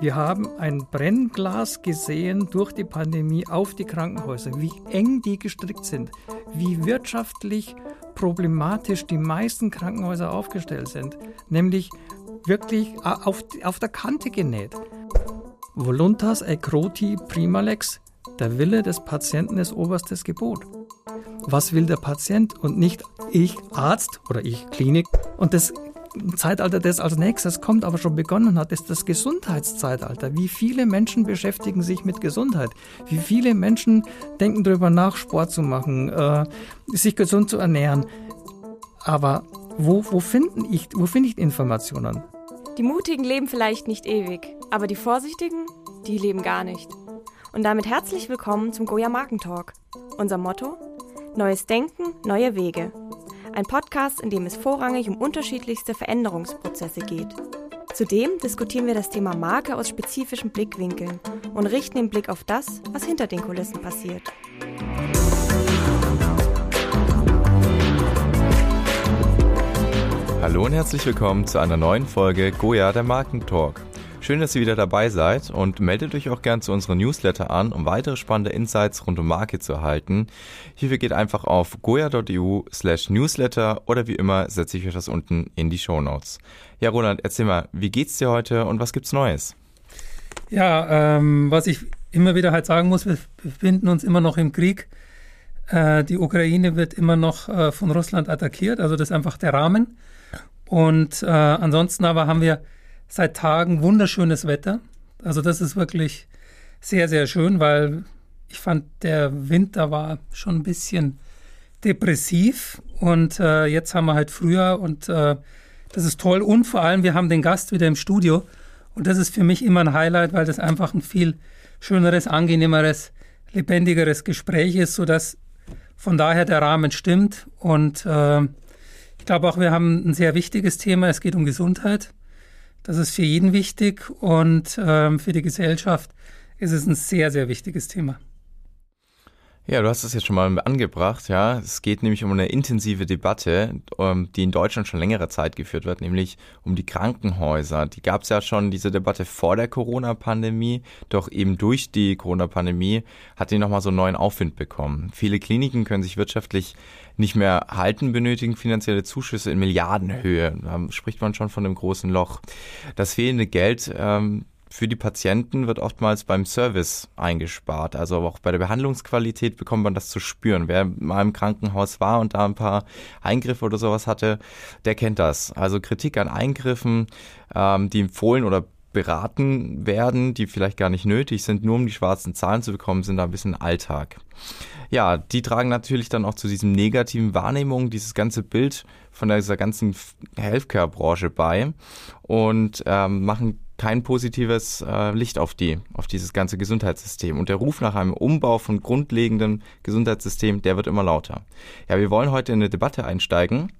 Wir haben ein Brennglas gesehen durch die Pandemie auf die Krankenhäuser, wie eng die gestrickt sind, wie wirtschaftlich problematisch die meisten Krankenhäuser aufgestellt sind, nämlich wirklich auf, auf der Kante genäht. Voluntas ecroti prima lex. Der Wille des Patienten ist oberstes Gebot. Was will der Patient und nicht ich Arzt oder ich Klinik? Und das Zeitalter, das als nächstes kommt, aber schon begonnen hat, ist das Gesundheitszeitalter. Wie viele Menschen beschäftigen sich mit Gesundheit? Wie viele Menschen denken darüber nach, Sport zu machen, äh, sich gesund zu ernähren? Aber wo, wo, finden ich, wo finde ich Informationen? Die Mutigen leben vielleicht nicht ewig, aber die Vorsichtigen, die leben gar nicht. Und damit herzlich willkommen zum Goya Markentalk. Unser Motto? Neues Denken, neue Wege. Ein Podcast, in dem es vorrangig um unterschiedlichste Veränderungsprozesse geht. Zudem diskutieren wir das Thema Marke aus spezifischen Blickwinkeln und richten den Blick auf das, was hinter den Kulissen passiert. Hallo und herzlich willkommen zu einer neuen Folge Goya der Markentalk. Schön, dass ihr wieder dabei seid und meldet euch auch gern zu unserem Newsletter an, um weitere spannende Insights rund um Marke zu erhalten. Hierfür geht einfach auf goya.eu slash newsletter oder wie immer setze ich euch das unten in die Show Notes. Ja, Roland, erzähl mal, wie geht's dir heute und was gibt's Neues? Ja, ähm, was ich immer wieder halt sagen muss, wir befinden uns immer noch im Krieg. Äh, die Ukraine wird immer noch äh, von Russland attackiert, also das ist einfach der Rahmen. Und äh, ansonsten aber haben wir seit Tagen wunderschönes Wetter. Also das ist wirklich sehr, sehr schön, weil ich fand, der Winter war schon ein bisschen depressiv und äh, jetzt haben wir halt früher und äh, das ist toll. Und vor allem, wir haben den Gast wieder im Studio und das ist für mich immer ein Highlight, weil das einfach ein viel schöneres, angenehmeres, lebendigeres Gespräch ist, sodass von daher der Rahmen stimmt und äh, glaube auch, wir haben ein sehr wichtiges Thema. Es geht um Gesundheit. Das ist für jeden wichtig und ähm, für die Gesellschaft ist es ein sehr, sehr wichtiges Thema. Ja, du hast es jetzt schon mal angebracht, ja. Es geht nämlich um eine intensive Debatte, ähm, die in Deutschland schon längere Zeit geführt wird, nämlich um die Krankenhäuser. Die gab es ja schon, diese Debatte vor der Corona-Pandemie, doch eben durch die Corona-Pandemie hat die nochmal so einen neuen Aufwind bekommen. Viele Kliniken können sich wirtschaftlich nicht mehr halten, benötigen finanzielle Zuschüsse in Milliardenhöhe. Da spricht man schon von einem großen Loch. Das fehlende Geld ähm, für die Patienten wird oftmals beim Service eingespart. Also auch bei der Behandlungsqualität bekommt man das zu spüren. Wer mal im Krankenhaus war und da ein paar Eingriffe oder sowas hatte, der kennt das. Also Kritik an Eingriffen, ähm, die empfohlen oder beraten werden, die vielleicht gar nicht nötig sind, nur um die schwarzen Zahlen zu bekommen, sind da ein bisschen Alltag. Ja, die tragen natürlich dann auch zu diesem negativen Wahrnehmung, dieses ganze Bild von dieser ganzen Healthcare-Branche bei und ähm, machen kein positives äh, Licht auf die, auf dieses ganze Gesundheitssystem. Und der Ruf nach einem Umbau von grundlegendem Gesundheitssystem, der wird immer lauter. Ja, wir wollen heute in eine Debatte einsteigen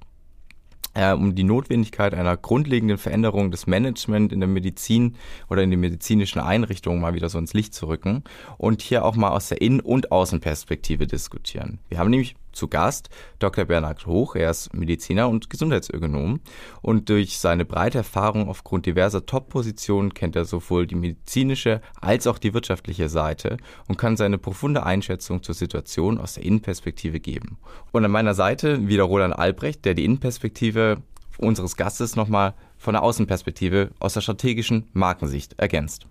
äh, um die Notwendigkeit einer grundlegenden Veränderung des Management in der Medizin oder in den medizinischen Einrichtungen mal wieder so ins Licht zu rücken und hier auch mal aus der Innen- und Außenperspektive diskutieren. Wir haben nämlich zu Gast Dr. Bernhard Hoch. Er ist Mediziner und Gesundheitsökonom. Und durch seine breite Erfahrung aufgrund diverser Top-Positionen kennt er sowohl die medizinische als auch die wirtschaftliche Seite und kann seine profunde Einschätzung zur Situation aus der Innenperspektive geben. Und an meiner Seite wieder Roland Albrecht, der die Innenperspektive unseres Gastes nochmal von der Außenperspektive aus der strategischen Markensicht ergänzt.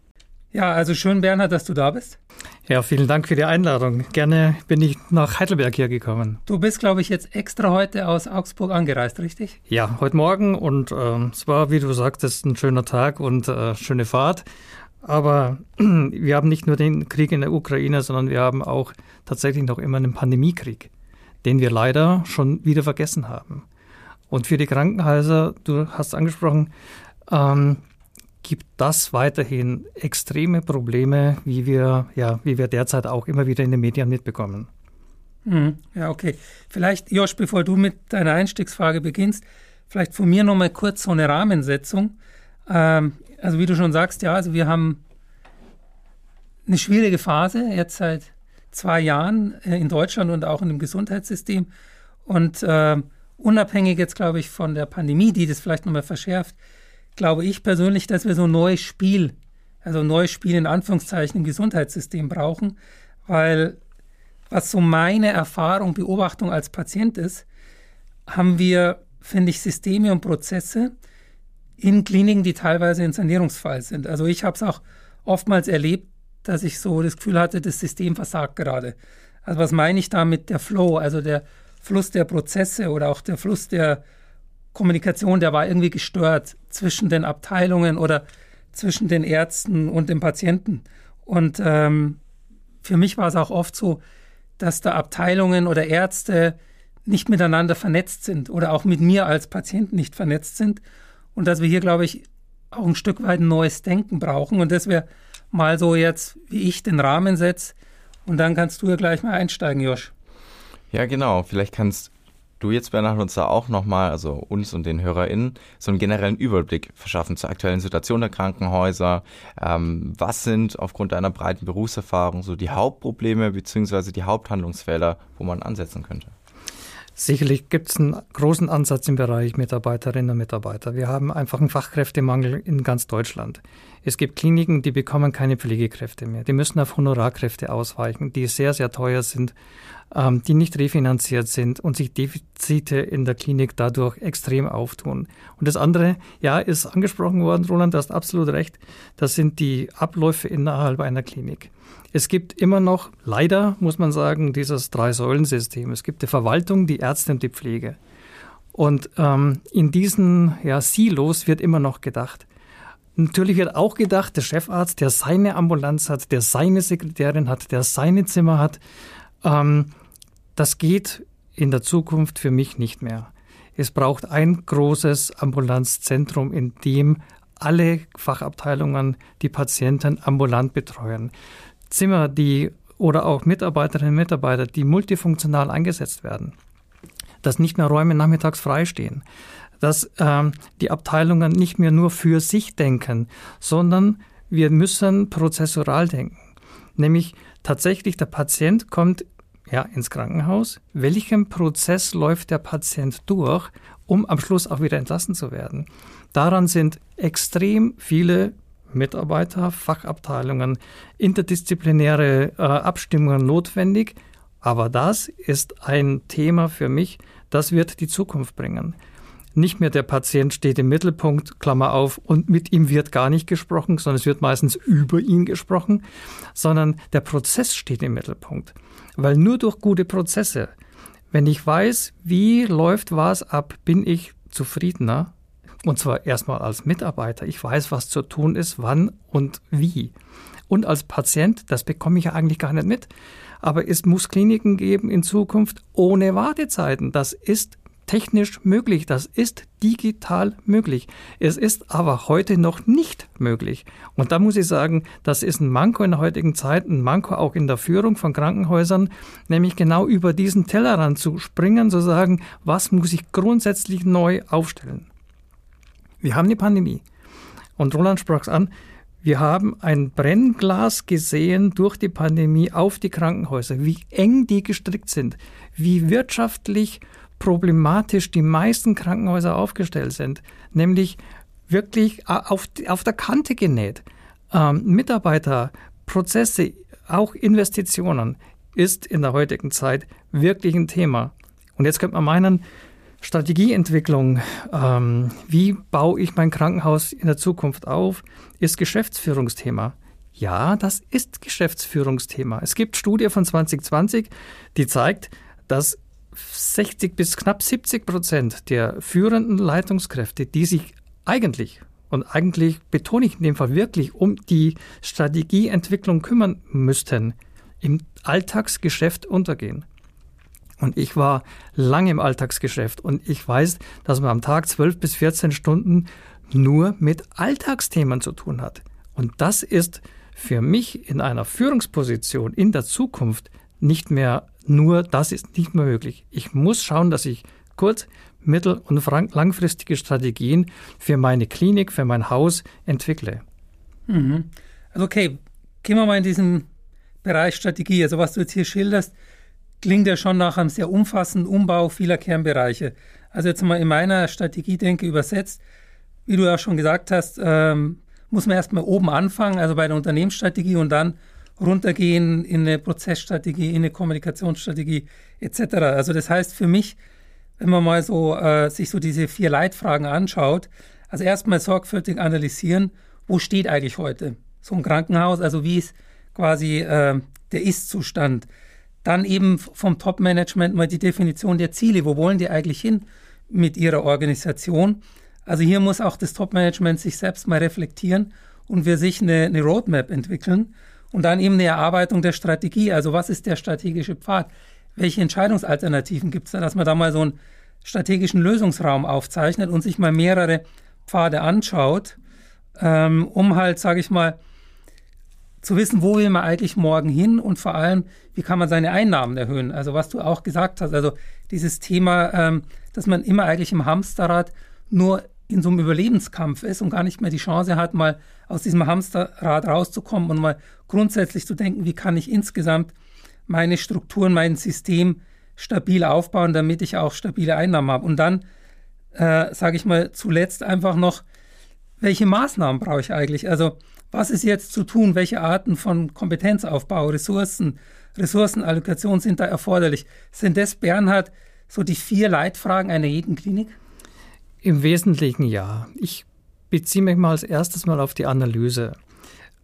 Ja, also schön, Bernhard, dass du da bist. Ja, vielen Dank für die Einladung. Gerne bin ich nach Heidelberg hier gekommen. Du bist, glaube ich, jetzt extra heute aus Augsburg angereist, richtig? Ja, heute Morgen und äh, es war, wie du sagtest, ein schöner Tag und äh, schöne Fahrt. Aber wir haben nicht nur den Krieg in der Ukraine, sondern wir haben auch tatsächlich noch immer einen Pandemiekrieg, den wir leider schon wieder vergessen haben. Und für die Krankenhäuser, du hast angesprochen, ähm, gibt das weiterhin extreme Probleme, wie wir, ja, wie wir derzeit auch immer wieder in den Medien mitbekommen. Mhm. Ja, okay. Vielleicht, Josh, bevor du mit deiner Einstiegsfrage beginnst, vielleicht von mir nochmal kurz so eine Rahmensetzung. Ähm, also wie du schon sagst, ja, also wir haben eine schwierige Phase jetzt seit zwei Jahren äh, in Deutschland und auch in dem Gesundheitssystem. Und äh, unabhängig jetzt, glaube ich, von der Pandemie, die das vielleicht nochmal verschärft, glaube ich persönlich, dass wir so ein neues Spiel also neues Spiel in Anführungszeichen im Gesundheitssystem brauchen, weil was so meine Erfahrung, Beobachtung als Patient ist, haben wir, finde ich, Systeme und Prozesse in Kliniken, die teilweise in Sanierungsfall sind. Also ich habe es auch oftmals erlebt, dass ich so das Gefühl hatte, das System versagt gerade. Also was meine ich damit? Der Flow, also der Fluss der Prozesse oder auch der Fluss der Kommunikation, der war irgendwie gestört zwischen den Abteilungen oder zwischen den Ärzten und dem Patienten. Und ähm, für mich war es auch oft so, dass da Abteilungen oder Ärzte nicht miteinander vernetzt sind oder auch mit mir als Patient nicht vernetzt sind. Und dass wir hier, glaube ich, auch ein Stück weit ein neues Denken brauchen. Und das wäre mal so jetzt, wie ich den Rahmen setze. Und dann kannst du ja gleich mal einsteigen, Josh. Ja, genau. Vielleicht kannst du jetzt, Bernhard, uns da auch nochmal, also uns und den HörerInnen, so einen generellen Überblick verschaffen zur aktuellen Situation der Krankenhäuser. Ähm, was sind aufgrund deiner breiten Berufserfahrung so die Hauptprobleme bzw. die Haupthandlungsfelder, wo man ansetzen könnte? Sicherlich gibt es einen großen Ansatz im Bereich Mitarbeiterinnen und Mitarbeiter. Wir haben einfach einen Fachkräftemangel in ganz Deutschland. Es gibt Kliniken, die bekommen keine Pflegekräfte mehr. Die müssen auf Honorarkräfte ausweichen, die sehr, sehr teuer sind, ähm, die nicht refinanziert sind und sich Defizite in der Klinik dadurch extrem auftun. Und das andere, ja, ist angesprochen worden, Roland, du hast absolut recht, das sind die Abläufe innerhalb einer Klinik. Es gibt immer noch, leider muss man sagen, dieses Drei-Säulen-System. Es gibt die Verwaltung, die Ärzte und die Pflege. Und ähm, in diesen ja, Silos wird immer noch gedacht. Natürlich wird auch gedacht, der Chefarzt, der seine Ambulanz hat, der seine Sekretärin hat, der seine Zimmer hat, ähm, das geht in der Zukunft für mich nicht mehr. Es braucht ein großes Ambulanzzentrum, in dem alle Fachabteilungen die Patienten ambulant betreuen. Zimmer, die oder auch Mitarbeiterinnen und Mitarbeiter, die multifunktional eingesetzt werden. Dass nicht mehr Räume nachmittags freistehen. Dass ähm, die Abteilungen nicht mehr nur für sich denken, sondern wir müssen prozessural denken. Nämlich tatsächlich der Patient kommt ja, ins Krankenhaus. Welchen Prozess läuft der Patient durch, um am Schluss auch wieder entlassen zu werden? Daran sind extrem viele Mitarbeiter, Fachabteilungen, interdisziplinäre äh, Abstimmungen notwendig. Aber das ist ein Thema für mich, das wird die Zukunft bringen. Nicht mehr der Patient steht im Mittelpunkt, Klammer auf, und mit ihm wird gar nicht gesprochen, sondern es wird meistens über ihn gesprochen, sondern der Prozess steht im Mittelpunkt. Weil nur durch gute Prozesse, wenn ich weiß, wie läuft was ab, bin ich zufriedener und zwar erstmal als Mitarbeiter. Ich weiß, was zu tun ist, wann und wie. Und als Patient, das bekomme ich ja eigentlich gar nicht mit. Aber es muss Kliniken geben in Zukunft ohne Wartezeiten. Das ist technisch möglich, das ist digital möglich. Es ist aber heute noch nicht möglich. Und da muss ich sagen, das ist ein Manko in der heutigen Zeit, ein Manko auch in der Führung von Krankenhäusern, nämlich genau über diesen Tellerrand zu springen, zu sagen, was muss ich grundsätzlich neu aufstellen. Wir haben eine Pandemie. Und Roland sprach es an, wir haben ein Brennglas gesehen durch die Pandemie auf die Krankenhäuser, wie eng die gestrickt sind, wie wirtschaftlich problematisch die meisten Krankenhäuser aufgestellt sind, nämlich wirklich auf, auf der Kante genäht. Ähm, Mitarbeiter, Prozesse, auch Investitionen ist in der heutigen Zeit wirklich ein Thema. Und jetzt könnte man meinen, Strategieentwicklung, ähm, wie baue ich mein Krankenhaus in der Zukunft auf, ist Geschäftsführungsthema. Ja, das ist Geschäftsführungsthema. Es gibt Studie von 2020, die zeigt, dass 60 bis knapp 70 Prozent der führenden Leitungskräfte, die sich eigentlich und eigentlich betone ich in dem Fall wirklich um die Strategieentwicklung kümmern müssten, im Alltagsgeschäft untergehen. Und ich war lange im Alltagsgeschäft und ich weiß, dass man am Tag 12 bis 14 Stunden nur mit Alltagsthemen zu tun hat. Und das ist für mich in einer Führungsposition in der Zukunft nicht mehr nur, das ist nicht mehr möglich. Ich muss schauen, dass ich kurz-, mittel- und langfristige Strategien für meine Klinik, für mein Haus entwickle. Mhm. Also okay, gehen wir mal in diesen Bereich Strategie. Also was du jetzt hier schilderst, klingt ja schon nach einem sehr umfassenden Umbau vieler Kernbereiche. Also jetzt mal in meiner Strategie denke übersetzt, wie du ja schon gesagt hast, ähm, muss man erstmal oben anfangen, also bei der Unternehmensstrategie und dann runtergehen in eine Prozessstrategie, in eine Kommunikationsstrategie etc. Also das heißt für mich, wenn man mal so äh, sich so diese vier Leitfragen anschaut, also erstmal sorgfältig analysieren, wo steht eigentlich heute so ein Krankenhaus, also wie ist quasi äh, der Ist-Zustand. Dann eben vom Top-Management mal die Definition der Ziele, wo wollen die eigentlich hin mit ihrer Organisation. Also hier muss auch das Top-Management sich selbst mal reflektieren und für sich eine, eine Roadmap entwickeln und dann eben eine Erarbeitung der Strategie. Also was ist der strategische Pfad? Welche Entscheidungsalternativen gibt es da, dass man da mal so einen strategischen Lösungsraum aufzeichnet und sich mal mehrere Pfade anschaut, ähm, um halt, sage ich mal, zu wissen, wo will man eigentlich morgen hin und vor allem, wie kann man seine Einnahmen erhöhen. Also was du auch gesagt hast, also dieses Thema, ähm, dass man immer eigentlich im Hamsterrad nur in so einem Überlebenskampf ist und gar nicht mehr die Chance hat, mal aus diesem Hamsterrad rauszukommen und mal grundsätzlich zu denken, wie kann ich insgesamt meine Strukturen, mein System stabil aufbauen, damit ich auch stabile Einnahmen habe. Und dann, äh, sage ich mal, zuletzt einfach noch, welche Maßnahmen brauche ich eigentlich? Also was ist jetzt zu tun? Welche Arten von Kompetenzaufbau, Ressourcen, Ressourcenallokation sind da erforderlich? Sind das, Bernhard, so die vier Leitfragen einer jeden Klinik? Im Wesentlichen ja. Ich beziehe mich mal als erstes mal auf die Analyse.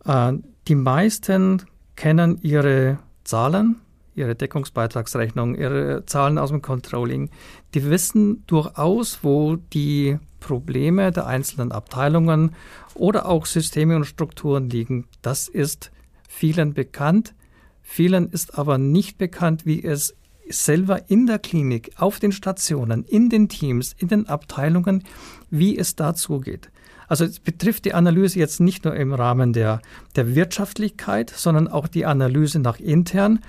Äh, die meisten kennen ihre Zahlen, ihre Deckungsbeitragsrechnung, ihre Zahlen aus dem Controlling. Die wissen durchaus, wo die Probleme der einzelnen Abteilungen oder auch Systeme und Strukturen liegen. Das ist vielen bekannt. Vielen ist aber nicht bekannt, wie es selber in der Klinik, auf den Stationen, in den Teams, in den Abteilungen, wie es dazu geht. Also es betrifft die Analyse jetzt nicht nur im Rahmen der, der Wirtschaftlichkeit, sondern auch die Analyse nach intern.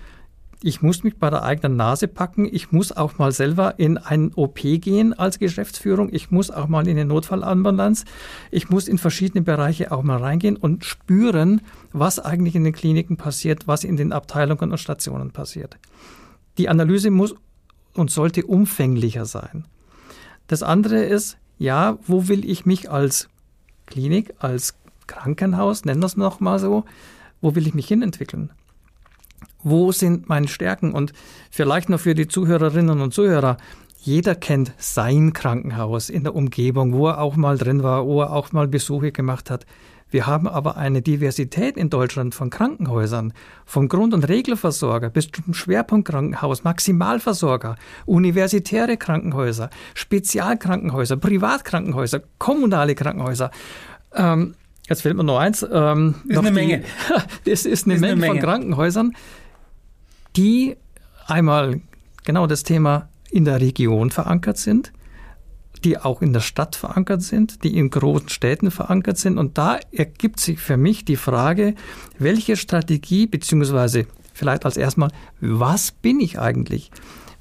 Ich muss mich bei der eigenen Nase packen. Ich muss auch mal selber in ein OP gehen als Geschäftsführung. Ich muss auch mal in eine Notfallambulanz. Ich muss in verschiedene Bereiche auch mal reingehen und spüren, was eigentlich in den Kliniken passiert, was in den Abteilungen und Stationen passiert. Die Analyse muss und sollte umfänglicher sein. Das andere ist, ja, wo will ich mich als Klinik, als Krankenhaus, nennen wir es nochmal so, wo will ich mich hinentwickeln? Wo sind meine Stärken? Und vielleicht noch für die Zuhörerinnen und Zuhörer, jeder kennt sein Krankenhaus in der Umgebung, wo er auch mal drin war, wo er auch mal Besuche gemacht hat. Wir haben aber eine Diversität in Deutschland von Krankenhäusern, vom Grund- und Regelversorger bis zum Schwerpunktkrankenhaus, Maximalversorger, universitäre Krankenhäuser, Spezialkrankenhäuser, Privatkrankenhäuser, kommunale Krankenhäuser. Ähm, jetzt fällt mir noch eins. Ähm, ist eine die, Menge. das ist eine, ist Menge, eine Menge von Krankenhäusern, die einmal genau das Thema in der Region verankert sind, die auch in der Stadt verankert sind, die in großen Städten verankert sind. Und da ergibt sich für mich die Frage, welche Strategie, beziehungsweise vielleicht als erstmal, was bin ich eigentlich?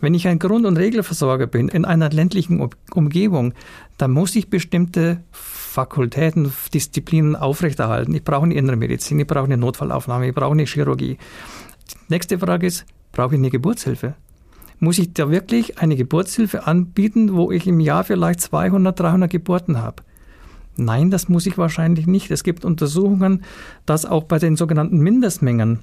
Wenn ich ein Grund- und Regelversorger bin in einer ländlichen Umgebung, dann muss ich bestimmte Fakultäten, Disziplinen aufrechterhalten. Ich brauche eine innere Medizin, ich brauche eine Notfallaufnahme, ich brauche eine Chirurgie. Nächste Frage ist, brauche ich eine Geburtshilfe? muss ich da wirklich eine Geburtshilfe anbieten, wo ich im Jahr vielleicht 200, 300 Geburten habe? Nein, das muss ich wahrscheinlich nicht. Es gibt Untersuchungen, dass auch bei den sogenannten Mindestmengen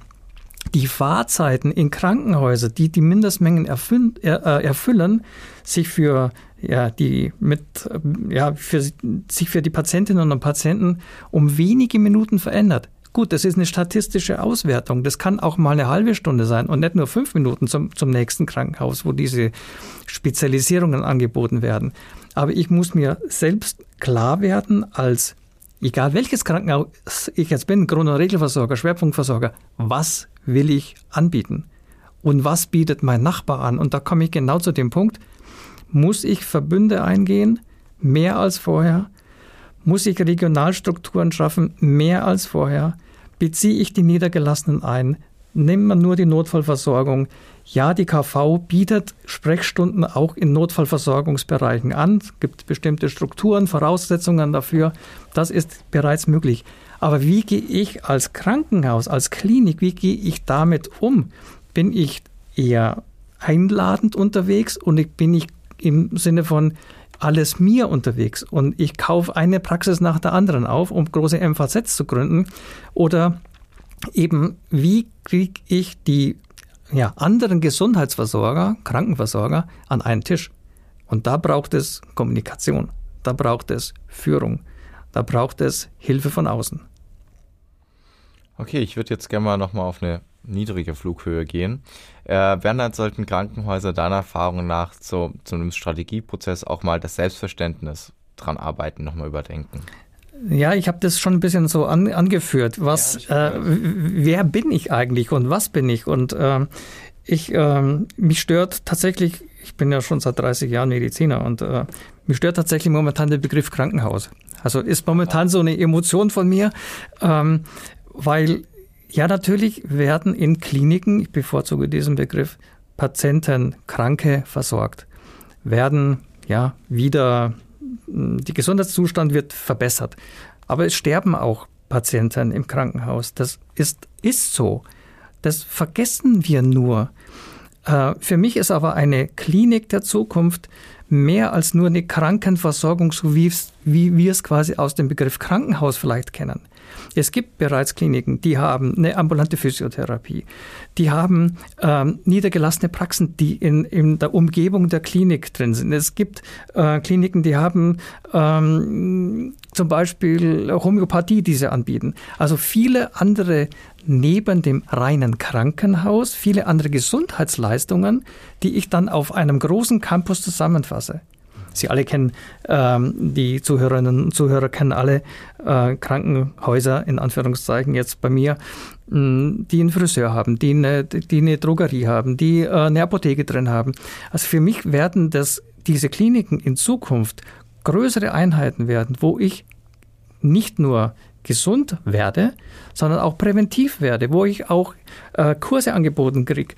die Fahrzeiten in Krankenhäuser, die die Mindestmengen erfüllen, äh, erfüllen sich für ja, die mit, ja, für, sich für die Patientinnen und Patienten um wenige Minuten verändert. Gut, das ist eine statistische Auswertung. Das kann auch mal eine halbe Stunde sein und nicht nur fünf Minuten zum, zum nächsten Krankenhaus, wo diese Spezialisierungen angeboten werden. Aber ich muss mir selbst klar werden, als egal welches Krankenhaus ich jetzt bin, Grund- und Regelversorger, Schwerpunktversorger, was will ich anbieten? Und was bietet mein Nachbar an? Und da komme ich genau zu dem Punkt, muss ich Verbünde eingehen, mehr als vorher? Muss ich Regionalstrukturen schaffen, mehr als vorher? Beziehe ich die Niedergelassenen ein? Nimmt man nur die Notfallversorgung? Ja, die KV bietet Sprechstunden auch in Notfallversorgungsbereichen an. Es gibt bestimmte Strukturen, Voraussetzungen dafür. Das ist bereits möglich. Aber wie gehe ich als Krankenhaus, als Klinik, wie gehe ich damit um? Bin ich eher einladend unterwegs und bin ich im Sinne von alles mir unterwegs und ich kaufe eine Praxis nach der anderen auf, um große MVZs zu gründen? Oder eben, wie kriege ich die ja, anderen Gesundheitsversorger, Krankenversorger an einen Tisch? Und da braucht es Kommunikation, da braucht es Führung, da braucht es Hilfe von außen. Okay, ich würde jetzt gerne mal nochmal auf eine niedrige Flughöhe gehen. Äh, Bernhard, sollten Krankenhäuser deiner Erfahrung nach zu, zu einem Strategieprozess auch mal das Selbstverständnis dran arbeiten, nochmal überdenken? Ja, ich habe das schon ein bisschen so an, angeführt. Was, ja, äh, wer bin ich eigentlich und was bin ich? Und äh, ich, äh, mich stört tatsächlich, ich bin ja schon seit 30 Jahren Mediziner und äh, mich stört tatsächlich momentan der Begriff Krankenhaus. Also ist momentan so eine Emotion von mir, ähm, weil ja, natürlich werden in Kliniken, ich bevorzuge diesen Begriff, Patienten, Kranke versorgt, werden ja wieder, hm, die Gesundheitszustand wird verbessert. Aber es sterben auch Patienten im Krankenhaus. Das ist, ist so. Das vergessen wir nur. Äh, für mich ist aber eine Klinik der Zukunft mehr als nur eine Krankenversorgung, so wie, wie wir es quasi aus dem Begriff Krankenhaus vielleicht kennen. Es gibt bereits Kliniken, die haben eine ambulante Physiotherapie, die haben ähm, niedergelassene Praxen, die in, in der Umgebung der Klinik drin sind. Es gibt äh, Kliniken, die haben ähm, zum Beispiel Homöopathie, die sie anbieten. Also viele andere neben dem reinen Krankenhaus, viele andere Gesundheitsleistungen, die ich dann auf einem großen Campus zusammenfasse. Sie alle kennen, ähm, die Zuhörerinnen und Zuhörer kennen alle äh, Krankenhäuser, in Anführungszeichen jetzt bei mir, mh, mm, die einen Friseur haben, die eine, die eine Drogerie haben, die äh, eine Apotheke drin haben. Also für mich werden das, diese Kliniken in Zukunft größere Einheiten werden, wo ich nicht nur gesund werde, sondern auch präventiv werde, wo ich auch äh, Kurse angeboten kriege,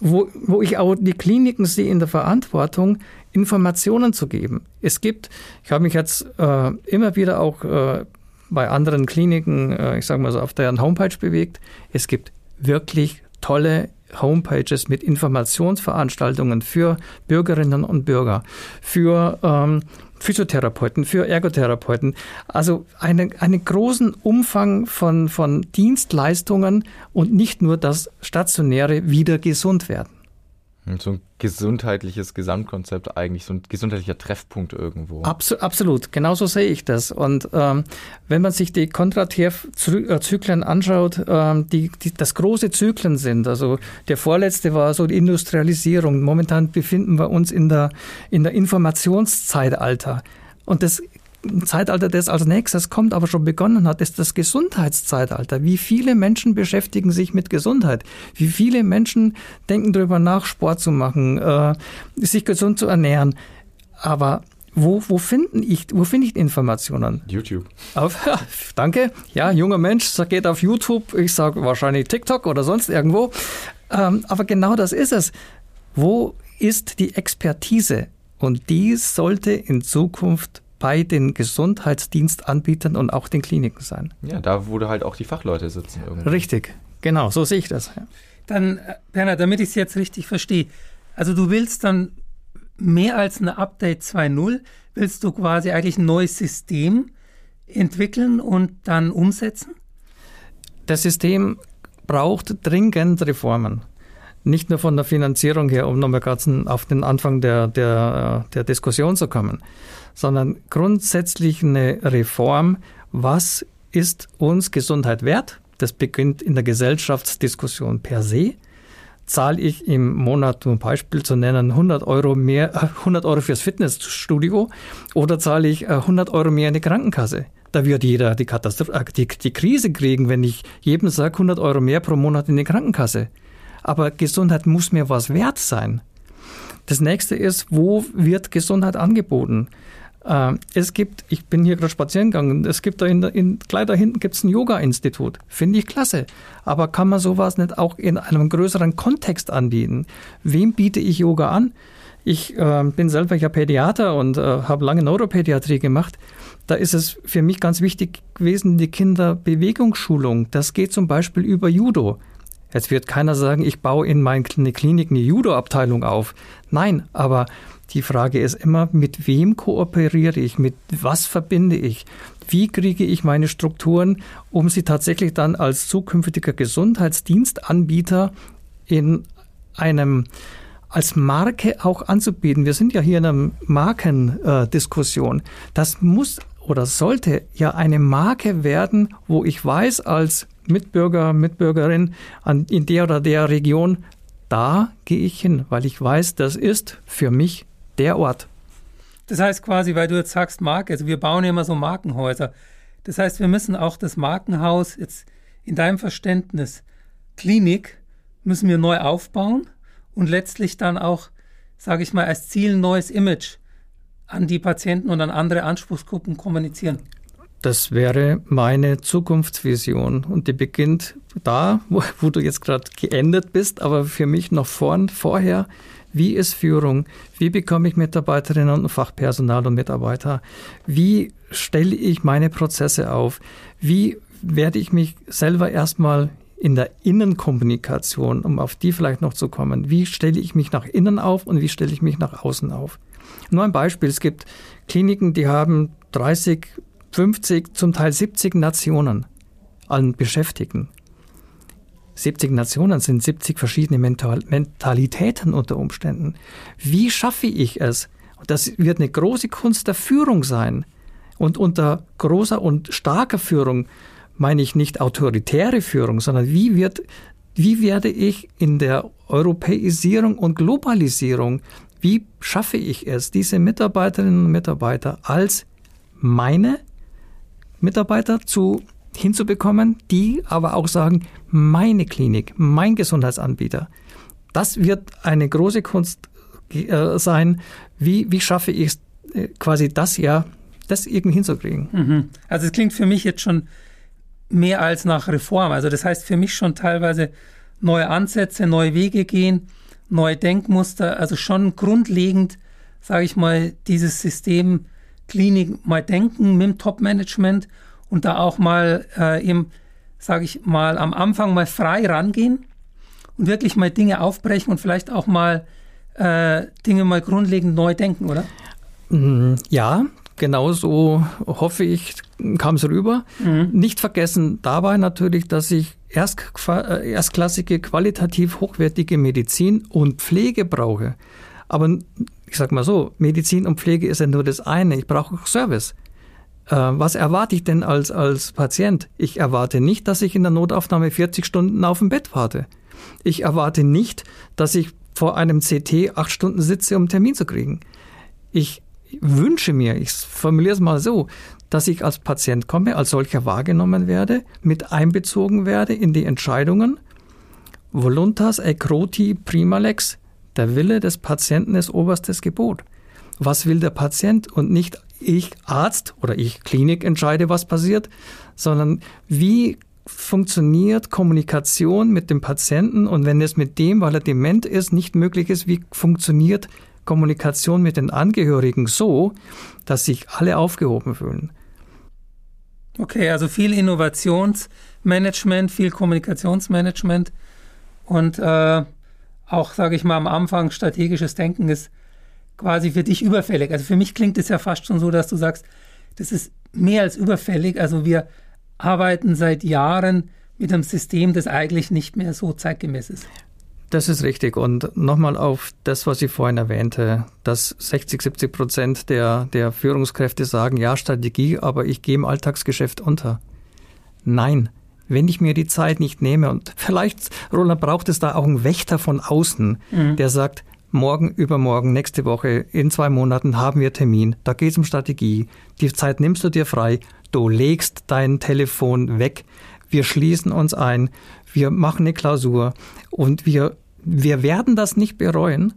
wo, wo ich auch die Kliniken sehe in der Verantwortung, Informationen zu geben. Es gibt, ich habe mich jetzt äh, immer wieder auch äh, bei anderen Kliniken, äh, ich sage mal so, auf deren Homepage bewegt. Es gibt wirklich tolle Homepages mit Informationsveranstaltungen für Bürgerinnen und Bürger, für ähm, Physiotherapeuten, für Ergotherapeuten. Also eine, einen großen Umfang von, von Dienstleistungen und nicht nur das stationäre wieder gesund werden. So ein gesundheitliches Gesamtkonzept eigentlich, so ein gesundheitlicher Treffpunkt irgendwo. Absolut, absolut. genauso sehe ich das. Und ähm, wenn man sich die Kontratiev-Zyklen anschaut, ähm, die, die das große Zyklen sind, also der vorletzte war so die Industrialisierung. Momentan befinden wir uns in der, in der Informationszeitalter. Und das Zeitalter, das als nächstes kommt, aber schon begonnen hat, ist das Gesundheitszeitalter. Wie viele Menschen beschäftigen sich mit Gesundheit? Wie viele Menschen denken darüber nach, Sport zu machen, äh, sich gesund zu ernähren? Aber wo, wo, finden ich, wo finde ich Informationen? YouTube. Auf, ja, danke. Ja, junger Mensch, geht auf YouTube. Ich sage wahrscheinlich TikTok oder sonst irgendwo. Ähm, aber genau das ist es. Wo ist die Expertise? Und die sollte in Zukunft bei den Gesundheitsdienstanbietern und auch den Kliniken sein. Ja, da wo halt auch die Fachleute sitzen. Irgendwie. Richtig, genau, so sehe ich das. Ja. Dann, äh, Bernhard, damit ich es jetzt richtig verstehe, also du willst dann mehr als eine Update 2.0, willst du quasi eigentlich ein neues System entwickeln und dann umsetzen? Das System braucht dringend Reformen. Nicht nur von der Finanzierung her, um nochmal ganz auf den Anfang der, der, der Diskussion zu kommen, sondern grundsätzlich eine Reform, was ist uns Gesundheit wert? Das beginnt in der Gesellschaftsdiskussion per se. Zahle ich im Monat, um ein Beispiel zu nennen, 100 Euro mehr, 100 äh, Euro fürs Fitnessstudio oder zahle ich 100 äh, Euro mehr in die Krankenkasse? Da wird jeder die, Katastrophe, äh, die, die Krise kriegen, wenn ich jedem sage, 100 Euro mehr pro Monat in die Krankenkasse. Aber Gesundheit muss mir was wert sein. Das nächste ist, wo wird Gesundheit angeboten? Äh, es gibt, ich bin hier gerade spazieren gegangen, es gibt da in, in gleich da hinten gibt es ein Yoga-Institut. Finde ich klasse. Aber kann man sowas nicht auch in einem größeren Kontext anbieten? Wem biete ich Yoga an? Ich äh, bin selber ja Pädiater und äh, habe lange Neuropädiatrie gemacht. Da ist es für mich ganz wichtig gewesen, die Kinderbewegungsschulung. Das geht zum Beispiel über Judo. Jetzt wird keiner sagen, ich baue in meine Klinik eine Judo-Abteilung auf. Nein, aber die Frage ist immer, mit wem kooperiere ich, mit was verbinde ich, wie kriege ich meine Strukturen, um sie tatsächlich dann als zukünftiger Gesundheitsdienstanbieter in einem als Marke auch anzubieten. Wir sind ja hier in einer Markendiskussion. das muss oder sollte ja eine Marke werden, wo ich weiß als Mitbürger, Mitbürgerin an, in der oder der Region, da gehe ich hin, weil ich weiß, das ist für mich der Ort. Das heißt quasi, weil du jetzt sagst Marke, also wir bauen ja immer so Markenhäuser. Das heißt, wir müssen auch das Markenhaus jetzt in deinem Verständnis Klinik müssen wir neu aufbauen und letztlich dann auch, sage ich mal, als Ziel ein neues Image an die Patienten und an andere Anspruchsgruppen kommunizieren. Das wäre meine Zukunftsvision und die beginnt da, wo, wo du jetzt gerade geendet bist, aber für mich noch vorn, vorher. Wie ist Führung? Wie bekomme ich Mitarbeiterinnen und Fachpersonal und Mitarbeiter? Wie stelle ich meine Prozesse auf? Wie werde ich mich selber erstmal in der Innenkommunikation, um auf die vielleicht noch zu kommen, wie stelle ich mich nach innen auf und wie stelle ich mich nach außen auf? Nur ein Beispiel, es gibt Kliniken, die haben 30, 50, zum Teil 70 Nationen an Beschäftigten. 70 Nationen sind 70 verschiedene Mental Mentalitäten unter Umständen. Wie schaffe ich es? Das wird eine große Kunst der Führung sein. Und unter großer und starker Führung meine ich nicht autoritäre Führung, sondern wie wird, wie werde ich in der Europäisierung und Globalisierung, wie schaffe ich es, diese Mitarbeiterinnen und Mitarbeiter als meine Mitarbeiter zu hinzubekommen, die aber auch sagen, meine Klinik, mein Gesundheitsanbieter. Das wird eine große Kunst äh, sein. Wie, wie schaffe ich es äh, quasi das ja, das irgendwie hinzukriegen? Mhm. Also es klingt für mich jetzt schon mehr als nach Reform. Also das heißt für mich schon teilweise neue Ansätze, neue Wege gehen, neue Denkmuster, also schon grundlegend, sage ich mal, dieses System Klinik mal denken mit dem Top-Management und da auch mal äh, eben, sage ich mal, am Anfang mal frei rangehen und wirklich mal Dinge aufbrechen und vielleicht auch mal äh, Dinge mal grundlegend neu denken, oder? Mm, ja, genauso hoffe ich, kam es rüber. Mhm. Nicht vergessen dabei natürlich, dass ich erst, äh, erstklassige, qualitativ hochwertige Medizin und Pflege brauche. Aber ich sag mal so, Medizin und Pflege ist ja nur das eine. Ich brauche auch Service. Äh, was erwarte ich denn als, als Patient? Ich erwarte nicht, dass ich in der Notaufnahme 40 Stunden auf dem Bett warte. Ich erwarte nicht, dass ich vor einem CT acht Stunden sitze, um einen Termin zu kriegen. Ich wünsche mir, ich formuliere es mal so, dass ich als Patient komme, als solcher wahrgenommen werde, mit einbezogen werde in die Entscheidungen. Voluntas ecroti prima lex. Der Wille des Patienten ist oberstes Gebot. Was will der Patient und nicht ich Arzt oder ich Klinik entscheide, was passiert, sondern wie funktioniert Kommunikation mit dem Patienten und wenn es mit dem, weil er dement ist, nicht möglich ist, wie funktioniert Kommunikation mit den Angehörigen so, dass sich alle aufgehoben fühlen. Okay, also viel Innovationsmanagement, viel Kommunikationsmanagement und äh, auch, sage ich mal, am Anfang strategisches Denken ist quasi für dich überfällig. Also für mich klingt es ja fast schon so, dass du sagst, das ist mehr als überfällig. Also wir arbeiten seit Jahren mit einem System, das eigentlich nicht mehr so zeitgemäß ist. Das ist richtig. Und nochmal auf das, was ich vorhin erwähnte, dass 60, 70 Prozent der, der Führungskräfte sagen, ja, Strategie, aber ich gehe im Alltagsgeschäft unter. Nein, wenn ich mir die Zeit nicht nehme und vielleicht, Roland, braucht es da auch einen Wächter von außen, mhm. der sagt, morgen, übermorgen, nächste Woche, in zwei Monaten haben wir Termin, da geht es um Strategie, die Zeit nimmst du dir frei, du legst dein Telefon weg, wir schließen uns ein, wir machen eine Klausur und wir, wir werden das nicht bereuen,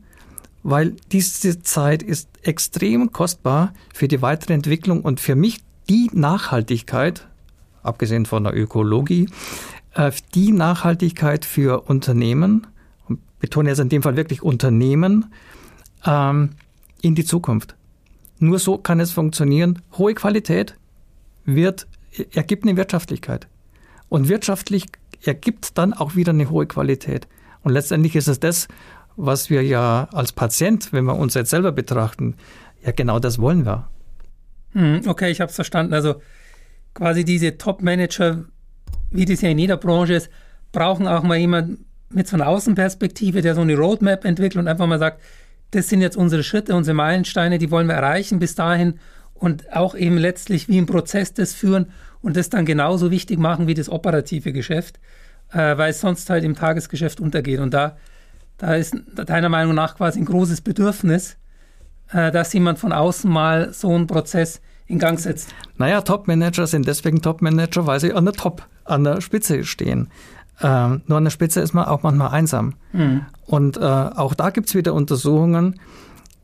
weil diese Zeit ist extrem kostbar für die weitere Entwicklung und für mich die Nachhaltigkeit, abgesehen von der Ökologie, äh, die Nachhaltigkeit für Unternehmen, betone jetzt in dem Fall wirklich Unternehmen, ähm, in die Zukunft. Nur so kann es funktionieren. Hohe Qualität wird, ergibt eine Wirtschaftlichkeit. Und wirtschaftlich ergibt dann auch wieder eine hohe Qualität. Und letztendlich ist es das, was wir ja als Patient, wenn wir uns jetzt selber betrachten, ja genau das wollen wir. Hm, okay, ich habe es verstanden. Also quasi diese Top-Manager, wie das ja in jeder Branche ist, brauchen auch mal jemanden mit so einer Außenperspektive, der so eine Roadmap entwickelt und einfach mal sagt, das sind jetzt unsere Schritte, unsere Meilensteine, die wollen wir erreichen bis dahin und auch eben letztlich wie im Prozess das führen und das dann genauso wichtig machen wie das operative Geschäft, äh, weil es sonst halt im Tagesgeschäft untergeht. Und da, da ist deiner Meinung nach quasi ein großes Bedürfnis, äh, dass jemand von außen mal so einen Prozess in Gang setzt. Naja, Top-Manager sind deswegen Top-Manager, weil sie an der Top, an der Spitze stehen. Ähm, nur an der Spitze ist man auch manchmal einsam. Mhm. Und äh, auch da gibt es wieder Untersuchungen.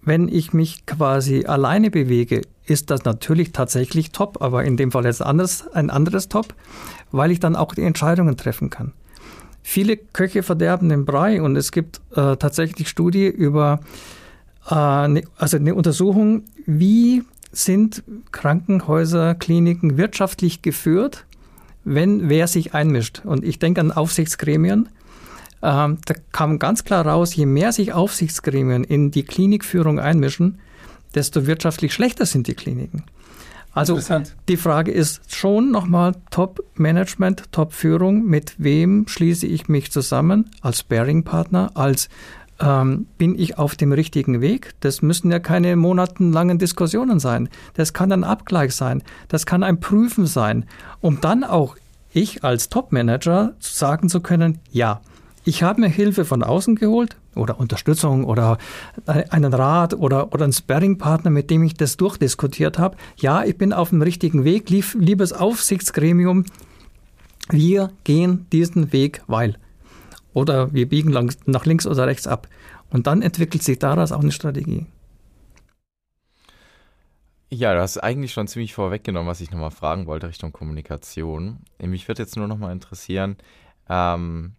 Wenn ich mich quasi alleine bewege, ist das natürlich tatsächlich top, aber in dem Fall jetzt anderes, ein anderes Top, weil ich dann auch die Entscheidungen treffen kann. Viele Köche verderben den Brei und es gibt äh, tatsächlich Studie über, äh, ne, also eine Untersuchung, wie sind Krankenhäuser, Kliniken wirtschaftlich geführt wenn wer sich einmischt. Und ich denke an Aufsichtsgremien. Ähm, da kam ganz klar raus, je mehr sich Aufsichtsgremien in die Klinikführung einmischen, desto wirtschaftlich schlechter sind die Kliniken. Also die Frage ist schon nochmal Top-Management, Top-Führung. Mit wem schließe ich mich zusammen als Bearing-Partner, als ähm, bin ich auf dem richtigen Weg? Das müssen ja keine monatelangen Diskussionen sein. Das kann ein Abgleich sein. Das kann ein Prüfen sein, um dann auch ich als Top-Manager sagen zu können, ja, ich habe mir Hilfe von außen geholt oder Unterstützung oder einen Rat oder, oder einen Sparring-Partner, mit dem ich das durchdiskutiert habe. Ja, ich bin auf dem richtigen Weg, lieb, liebes Aufsichtsgremium. Wir gehen diesen Weg, weil oder wir biegen lang, nach links oder rechts ab. Und dann entwickelt sich daraus auch eine Strategie. Ja, du hast eigentlich schon ziemlich vorweggenommen, was ich nochmal fragen wollte Richtung Kommunikation. Mich würde jetzt nur nochmal interessieren, ähm,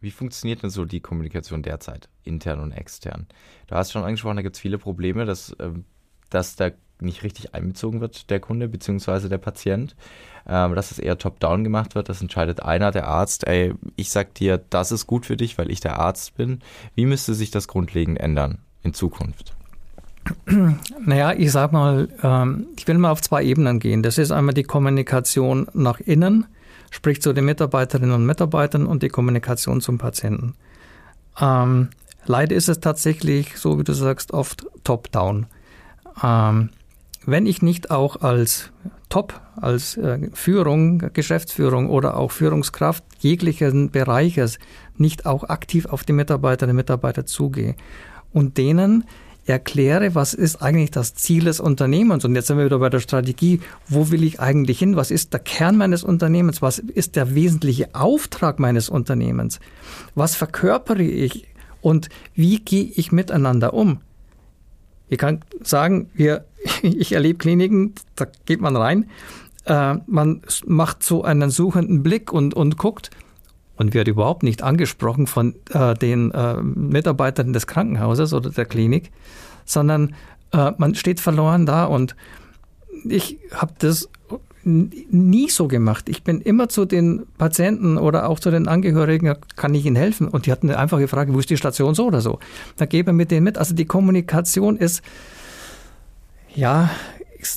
wie funktioniert denn so die Kommunikation derzeit, intern und extern? Du hast schon angesprochen, da gibt es viele Probleme, dass, äh, dass der nicht richtig einbezogen wird, der Kunde bzw. der Patient. Ähm, dass es eher top-down gemacht wird, das entscheidet einer, der Arzt, ey, ich sag dir, das ist gut für dich, weil ich der Arzt bin. Wie müsste sich das grundlegend ändern in Zukunft? Naja, ich sag mal, ähm, ich will mal auf zwei Ebenen gehen. Das ist einmal die Kommunikation nach innen, sprich zu den Mitarbeiterinnen und Mitarbeitern und die Kommunikation zum Patienten. Ähm, leider ist es tatsächlich, so wie du sagst, oft top-down. Ähm, wenn ich nicht auch als Top, als äh, Führung, Geschäftsführung oder auch Führungskraft jeglichen Bereiches nicht auch aktiv auf die Mitarbeiterinnen und Mitarbeiter zugehe und denen erkläre, was ist eigentlich das Ziel des Unternehmens. Und jetzt sind wir wieder bei der Strategie, wo will ich eigentlich hin? Was ist der Kern meines Unternehmens? Was ist der wesentliche Auftrag meines Unternehmens? Was verkörpere ich? Und wie gehe ich miteinander um? Ich kann sagen, wir, ich erlebe Kliniken, da geht man rein, äh, man macht so einen suchenden Blick und, und guckt und wird überhaupt nicht angesprochen von äh, den äh, Mitarbeitern des Krankenhauses oder der Klinik, sondern äh, man steht verloren da und ich habe das nie so gemacht. Ich bin immer zu den Patienten oder auch zu den Angehörigen, kann ich ihnen helfen? Und die hatten eine einfache Frage, wo ist die Station so oder so? Da gebe ich mit denen mit. Also die Kommunikation ist, ja, ich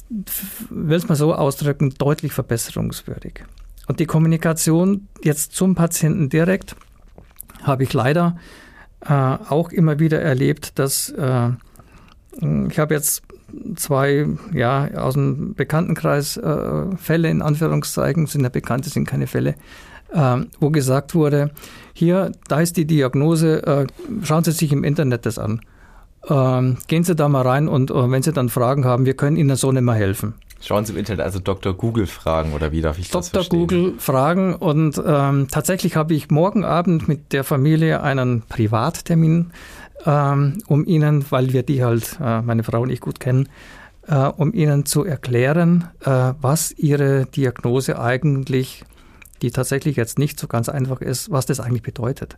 will es mal so ausdrücken, deutlich verbesserungswürdig. Und die Kommunikation jetzt zum Patienten direkt habe ich leider äh, auch immer wieder erlebt, dass äh, ich habe jetzt zwei, ja, aus dem Bekanntenkreis äh, Fälle in Anführungszeichen, sind ja bekannte, sind keine Fälle, äh, wo gesagt wurde, hier, da ist die Diagnose, äh, schauen Sie sich im Internet das an. Ähm, gehen Sie da mal rein und äh, wenn Sie dann Fragen haben, wir können Ihnen so nicht mehr helfen. Schauen Sie im Internet, also Dr. Google fragen oder wie darf ich Dr. das verstehen? Dr. Google fragen und ähm, tatsächlich habe ich morgen Abend mit der Familie einen Privattermin um ihnen, weil wir die halt, äh, meine Frau und ich gut kennen, äh, um ihnen zu erklären, äh, was ihre Diagnose eigentlich, die tatsächlich jetzt nicht so ganz einfach ist, was das eigentlich bedeutet.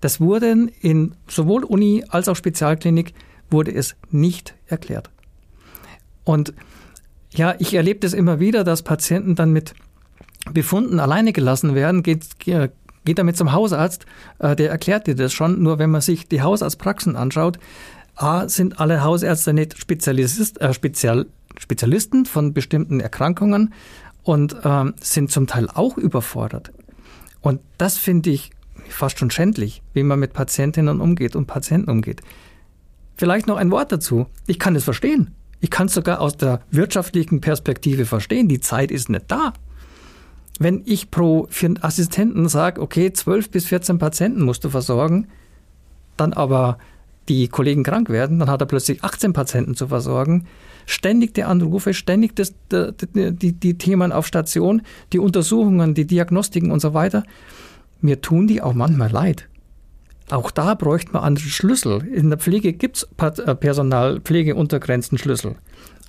Das wurde in sowohl Uni als auch Spezialklinik wurde es nicht erklärt. Und ja, ich erlebe das immer wieder, dass Patienten dann mit Befunden alleine gelassen werden, geht, Geht damit zum Hausarzt, äh, der erklärt dir das schon. Nur wenn man sich die Hausarztpraxen anschaut, A, sind alle Hausärzte nicht Spezialist, äh, Spezial, Spezialisten von bestimmten Erkrankungen und ähm, sind zum Teil auch überfordert. Und das finde ich fast schon schändlich, wie man mit Patientinnen umgeht und Patienten umgeht. Vielleicht noch ein Wort dazu. Ich kann es verstehen. Ich kann es sogar aus der wirtschaftlichen Perspektive verstehen. Die Zeit ist nicht da. Wenn ich pro für Assistenten sage, okay, 12 bis 14 Patienten musst du versorgen, dann aber die Kollegen krank werden, dann hat er plötzlich 18 Patienten zu versorgen. Ständig die Anrufe, ständig das, die, die, die Themen auf Station, die Untersuchungen, die Diagnostiken und so weiter. Mir tun die auch manchmal leid. Auch da bräuchte man andere Schlüssel. In der Pflege gibt es äh, Personal, Pflegeuntergrenzenschlüssel.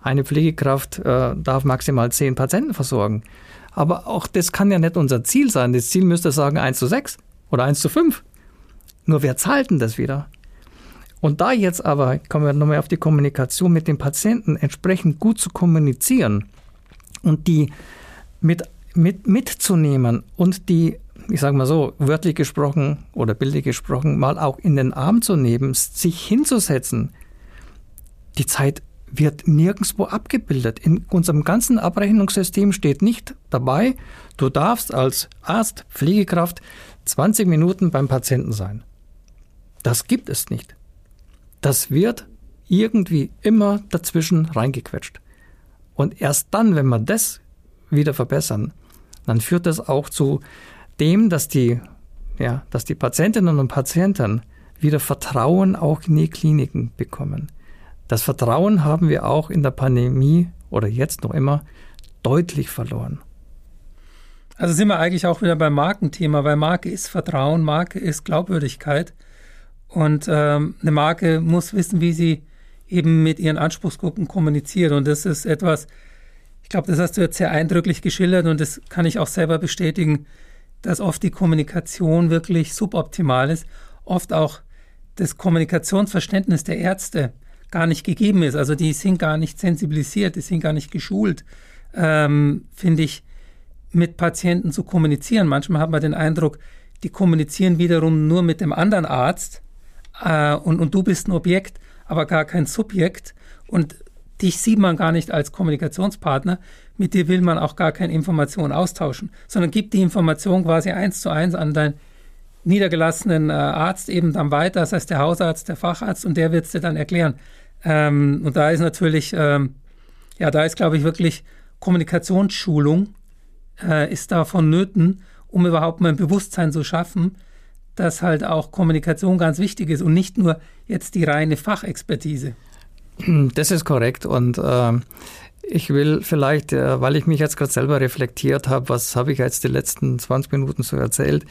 Eine Pflegekraft äh, darf maximal zehn Patienten versorgen. Aber auch das kann ja nicht unser Ziel sein. Das Ziel müsste sagen 1 zu 6 oder 1 zu 5. Nur wer zahlt denn das wieder? Und da jetzt aber, kommen wir nochmal auf die Kommunikation mit den Patienten, entsprechend gut zu kommunizieren und die mit, mit, mitzunehmen und die ich sage mal so, wörtlich gesprochen oder bildlich gesprochen, mal auch in den Arm zu nehmen, sich hinzusetzen. Die Zeit wird nirgendwo abgebildet. In unserem ganzen Abrechnungssystem steht nicht dabei, du darfst als Arzt, Pflegekraft 20 Minuten beim Patienten sein. Das gibt es nicht. Das wird irgendwie immer dazwischen reingequetscht. Und erst dann, wenn wir das wieder verbessern, dann führt das auch zu dem, dass die, ja, dass die Patientinnen und Patienten wieder Vertrauen auch in die Kliniken bekommen. Das Vertrauen haben wir auch in der Pandemie oder jetzt noch immer deutlich verloren. Also sind wir eigentlich auch wieder beim Markenthema, weil Marke ist Vertrauen, Marke ist Glaubwürdigkeit. Und ähm, eine Marke muss wissen, wie sie eben mit ihren Anspruchsgruppen kommuniziert. Und das ist etwas, ich glaube, das hast du jetzt sehr eindrücklich geschildert und das kann ich auch selber bestätigen dass oft die Kommunikation wirklich suboptimal ist, oft auch das Kommunikationsverständnis der Ärzte gar nicht gegeben ist. Also die sind gar nicht sensibilisiert, die sind gar nicht geschult, ähm, finde ich, mit Patienten zu kommunizieren. Manchmal hat man den Eindruck, die kommunizieren wiederum nur mit dem anderen Arzt äh, und, und du bist ein Objekt, aber gar kein Subjekt. Und dich sieht man gar nicht als Kommunikationspartner, mit dir will man auch gar keine Information austauschen, sondern gibt die Information quasi eins zu eins an deinen niedergelassenen äh, Arzt eben dann weiter, das heißt der Hausarzt, der Facharzt und der wird es dir dann erklären. Ähm, und da ist natürlich, ähm, ja, da ist glaube ich wirklich Kommunikationsschulung äh, ist da vonnöten, um überhaupt mal ein Bewusstsein zu schaffen, dass halt auch Kommunikation ganz wichtig ist und nicht nur jetzt die reine Fachexpertise. Das ist korrekt und äh, ich will vielleicht, äh, weil ich mich jetzt gerade selber reflektiert habe, was habe ich jetzt die letzten 20 Minuten so erzählt,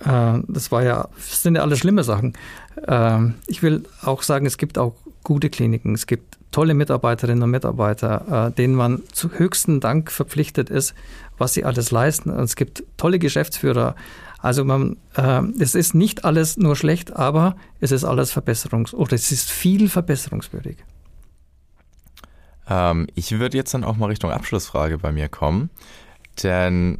äh, das war ja, das sind ja alles schlimme Sachen. Äh, ich will auch sagen, es gibt auch gute Kliniken, es gibt tolle Mitarbeiterinnen und Mitarbeiter, äh, denen man zu höchsten Dank verpflichtet ist, was sie alles leisten. Und es gibt tolle Geschäftsführer. Also man, äh, es ist nicht alles nur schlecht, aber es ist alles verbesserungs- oder es ist viel verbesserungswürdig. Ähm, ich würde jetzt dann auch mal Richtung Abschlussfrage bei mir kommen, denn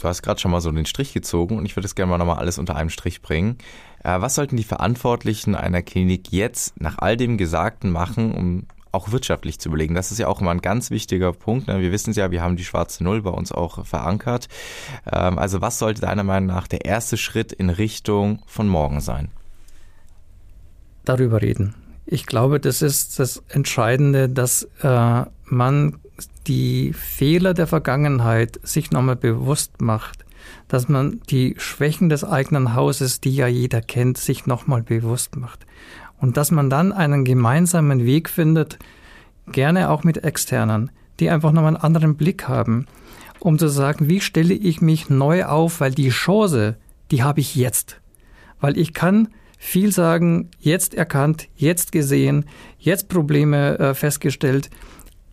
du hast gerade schon mal so den Strich gezogen und ich würde es gerne mal nochmal alles unter einem Strich bringen. Äh, was sollten die Verantwortlichen einer Klinik jetzt nach all dem Gesagten machen, um auch wirtschaftlich zu überlegen. Das ist ja auch immer ein ganz wichtiger Punkt. Ne? Wir wissen es ja, wir haben die schwarze Null bei uns auch verankert. Ähm, also was sollte deiner Meinung nach der erste Schritt in Richtung von morgen sein? Darüber reden. Ich glaube, das ist das Entscheidende, dass äh, man die Fehler der Vergangenheit sich nochmal bewusst macht, dass man die Schwächen des eigenen Hauses, die ja jeder kennt, sich nochmal bewusst macht. Und dass man dann einen gemeinsamen Weg findet, gerne auch mit externen, die einfach nochmal einen anderen Blick haben, um zu sagen, wie stelle ich mich neu auf, weil die Chance, die habe ich jetzt. Weil ich kann viel sagen, jetzt erkannt, jetzt gesehen, jetzt Probleme äh, festgestellt.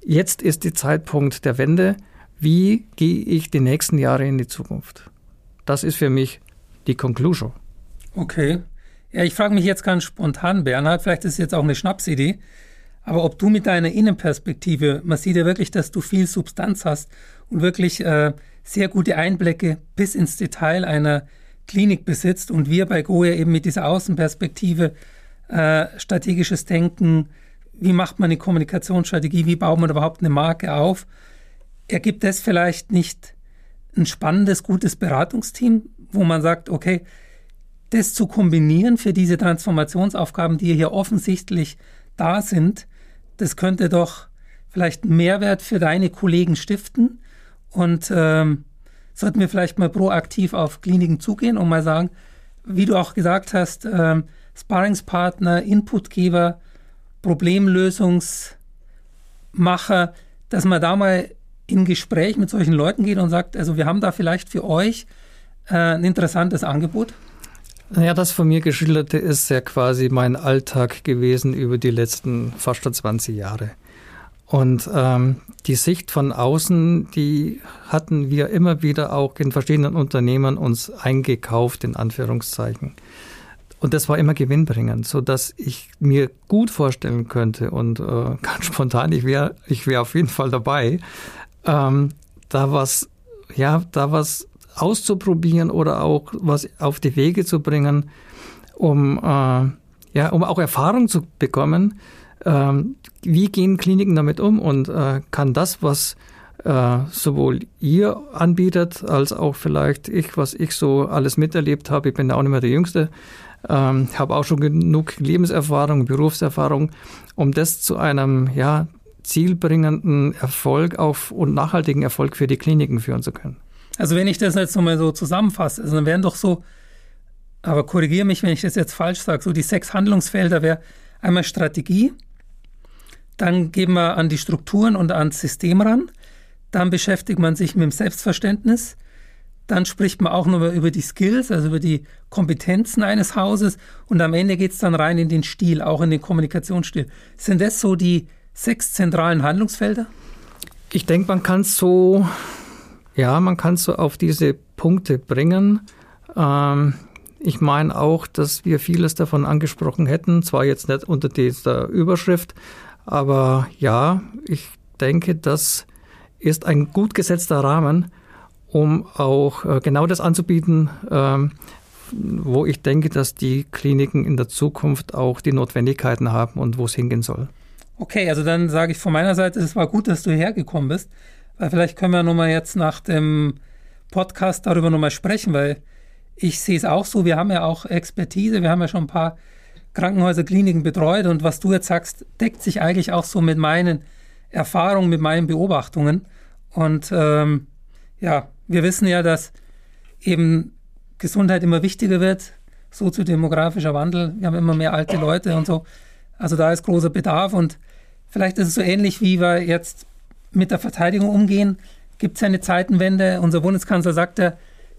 Jetzt ist der Zeitpunkt der Wende. Wie gehe ich die nächsten Jahre in die Zukunft? Das ist für mich die Conclusion. Okay. Ja, ich frage mich jetzt ganz spontan, Bernhard, vielleicht ist es jetzt auch eine Schnapsidee, aber ob du mit deiner Innenperspektive, man sieht ja wirklich, dass du viel Substanz hast und wirklich äh, sehr gute Einblicke bis ins Detail einer Klinik besitzt und wir bei Goya eben mit dieser Außenperspektive äh, strategisches Denken, wie macht man eine Kommunikationsstrategie, wie baut man überhaupt eine Marke auf, ergibt das vielleicht nicht ein spannendes, gutes Beratungsteam, wo man sagt, okay, das zu kombinieren für diese Transformationsaufgaben, die hier offensichtlich da sind, das könnte doch vielleicht einen Mehrwert für deine Kollegen stiften. Und ähm, sollten wir vielleicht mal proaktiv auf Kliniken zugehen und mal sagen, wie du auch gesagt hast, ähm, Sparringspartner, Inputgeber, Problemlösungsmacher, dass man da mal in Gespräch mit solchen Leuten geht und sagt, also wir haben da vielleicht für euch äh, ein interessantes Angebot? Ja, das von mir geschilderte ist ja quasi mein Alltag gewesen über die letzten fast schon 20 Jahre. Und ähm, die Sicht von außen, die hatten wir immer wieder auch in verschiedenen Unternehmen uns eingekauft, in Anführungszeichen. Und das war immer gewinnbringend, so dass ich mir gut vorstellen könnte und äh, ganz spontan, ich wäre ich wäre auf jeden Fall dabei, ähm, da was, ja, da was auszuprobieren oder auch was auf die Wege zu bringen, um, äh, ja, um auch Erfahrung zu bekommen. Ähm, wie gehen Kliniken damit um und äh, kann das, was äh, sowohl ihr anbietet, als auch vielleicht ich, was ich so alles miterlebt habe, ich bin auch nicht mehr der Jüngste, ähm, habe auch schon genug Lebenserfahrung, Berufserfahrung, um das zu einem ja, zielbringenden Erfolg auf und nachhaltigen Erfolg für die Kliniken führen zu können. Also wenn ich das jetzt nochmal so zusammenfasse, also dann wären doch so, aber korrigiere mich, wenn ich das jetzt falsch sage, so die sechs Handlungsfelder wäre einmal Strategie, dann gehen wir an die Strukturen und ans System ran, dann beschäftigt man sich mit dem Selbstverständnis, dann spricht man auch noch über die Skills, also über die Kompetenzen eines Hauses und am Ende geht es dann rein in den Stil, auch in den Kommunikationsstil. Sind das so die sechs zentralen Handlungsfelder? Ich denke, man kann es so, ja, man kann es so auf diese Punkte bringen. Ähm, ich meine auch, dass wir vieles davon angesprochen hätten, zwar jetzt nicht unter dieser Überschrift, aber ja, ich denke, das ist ein gut gesetzter Rahmen, um auch äh, genau das anzubieten, ähm, wo ich denke, dass die Kliniken in der Zukunft auch die Notwendigkeiten haben und wo es hingehen soll. Okay, also dann sage ich von meiner Seite, es war gut, dass du hergekommen bist, weil vielleicht können wir nochmal jetzt nach dem Podcast darüber nochmal sprechen, weil ich sehe es auch so, wir haben ja auch Expertise, wir haben ja schon ein paar Krankenhäuser, Kliniken betreut und was du jetzt sagst, deckt sich eigentlich auch so mit meinen Erfahrungen, mit meinen Beobachtungen. Und ähm, ja, wir wissen ja, dass eben Gesundheit immer wichtiger wird, soziodemografischer Wandel, wir haben immer mehr alte Leute und so. Also da ist großer Bedarf und vielleicht ist es so ähnlich, wie wir jetzt mit der Verteidigung umgehen. Gibt es eine Zeitenwende? Unser Bundeskanzler sagt ja,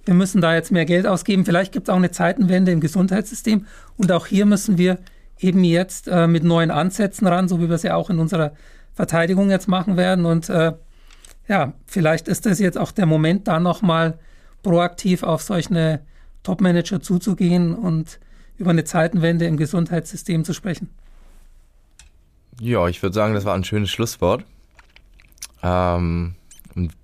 wir müssen da jetzt mehr Geld ausgeben. Vielleicht gibt es auch eine Zeitenwende im Gesundheitssystem. Und auch hier müssen wir eben jetzt äh, mit neuen Ansätzen ran, so wie wir es ja auch in unserer Verteidigung jetzt machen werden. Und äh, ja, vielleicht ist das jetzt auch der Moment, da nochmal proaktiv auf solche Top-Manager zuzugehen und über eine Zeitenwende im Gesundheitssystem zu sprechen. Ja, ich würde sagen, das war ein schönes Schlusswort. Ähm, und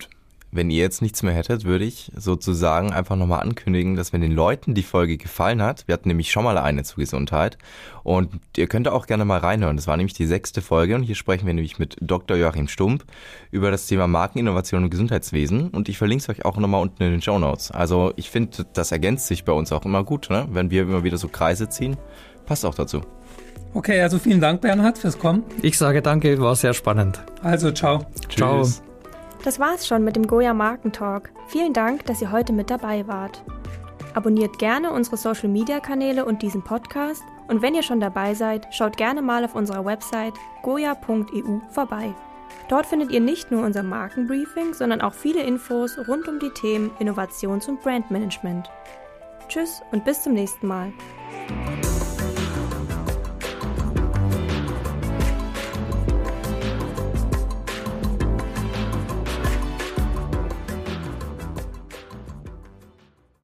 wenn ihr jetzt nichts mehr hättet, würde ich sozusagen einfach nochmal ankündigen, dass wenn den Leuten die Folge gefallen hat, wir hatten nämlich schon mal eine zu Gesundheit und ihr könnt auch gerne mal reinhören. Das war nämlich die sechste Folge und hier sprechen wir nämlich mit Dr. Joachim Stump über das Thema Markeninnovation und Gesundheitswesen und ich verlinke es euch auch nochmal unten in den Show Notes. Also ich finde, das ergänzt sich bei uns auch immer gut, ne? wenn wir immer wieder so Kreise ziehen. Passt auch dazu. Okay, also vielen Dank, Bernhard, fürs Kommen. Ich sage danke, war sehr spannend. Also, ciao. Tschüss. Ciao. Das war's schon mit dem Goya Markentalk. Vielen Dank, dass ihr heute mit dabei wart. Abonniert gerne unsere Social Media Kanäle und diesen Podcast. Und wenn ihr schon dabei seid, schaut gerne mal auf unserer Website goya.eu vorbei. Dort findet ihr nicht nur unser Markenbriefing, sondern auch viele Infos rund um die Themen Innovations- und Brandmanagement. Tschüss und bis zum nächsten Mal.